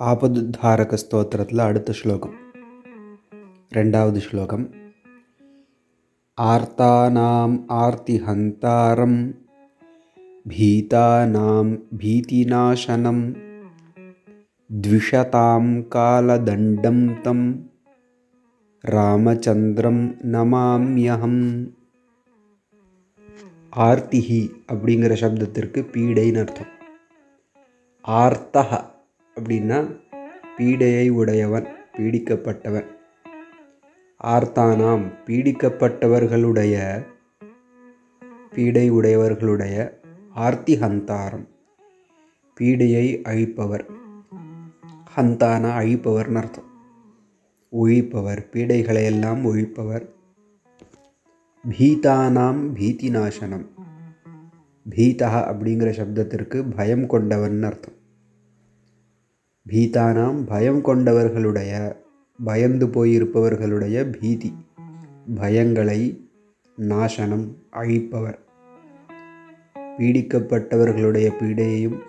ஆபதுத்தாரக ஸ்தோத்திரத்தில் அடுத்த ஸ்லோகம் ரெண்டாவது ஸ்லோகம் ஆர்த்தானாம் ஆர்த்திஹந்தாரம் भीतानां भीतिनाशनं द्विषतां कालदण्डं तं ராமச்சந்திரம் நமாம்யகம் ஆர்த்திஹி அப்படிங்கிற சப்தத்திற்கு பீடைன்னு அர்த்தம் ஆர்த்தஹ அப்படின்னா பீடையை உடையவன் பீடிக்கப்பட்டவன். ஆர்த்தானாம் பீடிக்கப்பட்டவர்களுடைய பீடை உடையவர்களுடைய ஆர்த்தி ஹந்தாரம் பீடையை அழிப்பவர். ஹந்தானா அழிப்பவர்னு அர்த்தம். ஒழிப்பவர் பீடைகளை எல்லாம் ஒழிப்பவர் பீதானாம் பீதி நாசனம் பீதா அப்படிங்கிற சப்தத்திற்கு பயம் கொண்டவன் அர்த்தம். பீதானாம் பயம் கொண்டவர்களுடைய பயந்து போயிருப்பவர்களுடைய பீதி பயங்களை நாசனம் அழிப்பவர். பீடிக்கப்பட்டவர்களுடைய பீடையையும்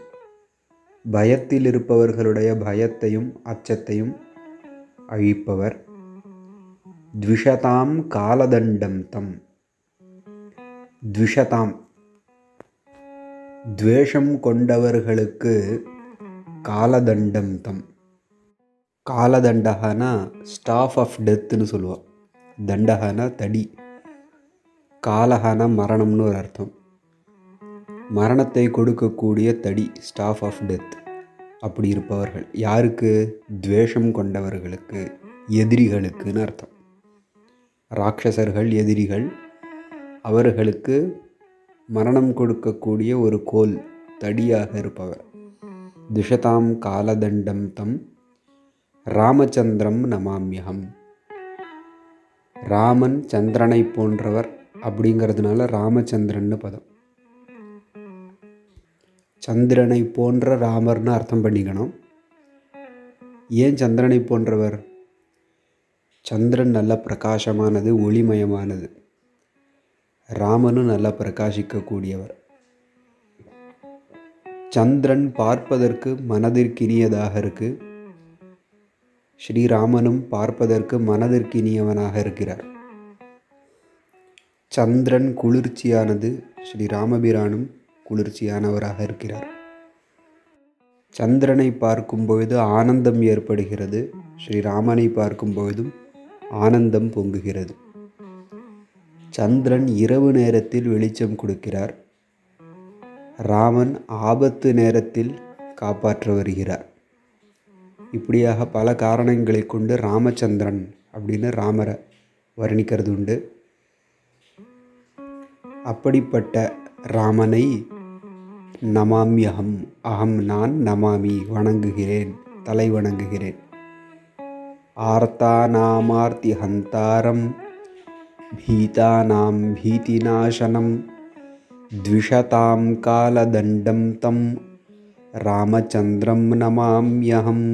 பயத்தில் இருப்பவர்களுடைய பயத்தையும் அச்சத்தையும் அழிப்பவர். த்விஷதாம் காலதண்டம் தம். த்விஷதாம். துவேஷம் கொண்டவர்களுக்கு காலதண்டம் தம் காலதண்டகனா ஸ்டாஃப் ஆஃப் டெத்துன்னு சொல்லுவாள் தண்டகனா தடி. காலகனா மரணம்னு ஒரு அர்த்தம். மரணத்தை கொடுக்கக்கூடிய தடி ஸ்டாஃப் ஆஃப் டெத் அப்படி இருப்பவர்கள். யாருக்கு? துவேஷம் கொண்டவர்களுக்கு எதிரிகளுக்குன்னு அர்த்தம். ராட்சசர்கள் எதிரிகள் அவர்களுக்கு மரணம் கொடுக்கக்கூடிய ஒரு கோல் தடியாக இருப்பவர். துஷதாம் காலதண்டம் தம் ராமச்சந்திரம் நமாமியகம் ராமன் சந்திரனை போன்றவர் அப்படிங்கிறதுனால ராமச்சந்திரன்னு பதம். சந்திரனை போன்ற ராமர்னு அர்த்தம் பண்ணிக்கணும். ஏன் சந்திரனை போன்றவர்? சந்திரன் நல்ல பிரகாசமானது ஒளிமயமானது. ராமனும் நல்லா பிரகாசிக்கக்கூடியவர். சந்திரன் பார்ப்பதற்கு மனதிற்கினியதாக இருக்கு. ஸ்ரீராமனும் பார்ப்பதற்கு மனதிற்கினியவனாக இருக்கிறார். சந்திரன் குளிர்ச்சியானது ஸ்ரீராமபிரானும் குளிர்ச்சியானவராக இருக்கிறார். சந்திரனை பார்க்கும் பொழுது ஆனந்தம் ஏற்படுகிறது. ஸ்ரீராமனை பார்க்கும் பொழுதும் ஆனந்தம் பொங்குகிறது. சந்திரன் இரவு நேரத்தில் வெளிச்சம் கொடுக்கிறார். ராமன் ஆபத்து நேரத்தில் காப்பாற்ற வருகிறார். இப்படியாக பல காரணங்களை கொண்டு ராமச்சந்திரன் அப்படின்னு ராமரை வர்ணிக்கிறது உண்டு அப்படிப்பட்ட ராமனை நமாமி அகம் நான் நமாமி வணங்குகிறேன் தலை வணங்குகிறேன். ஆர்த்தா நாமார்த்தி ஹந்தாரம் பீதா நாம் பீதி நாசனம் द्विषतां कालदण्डं तं रामचन्द्रं नमाम्यहम्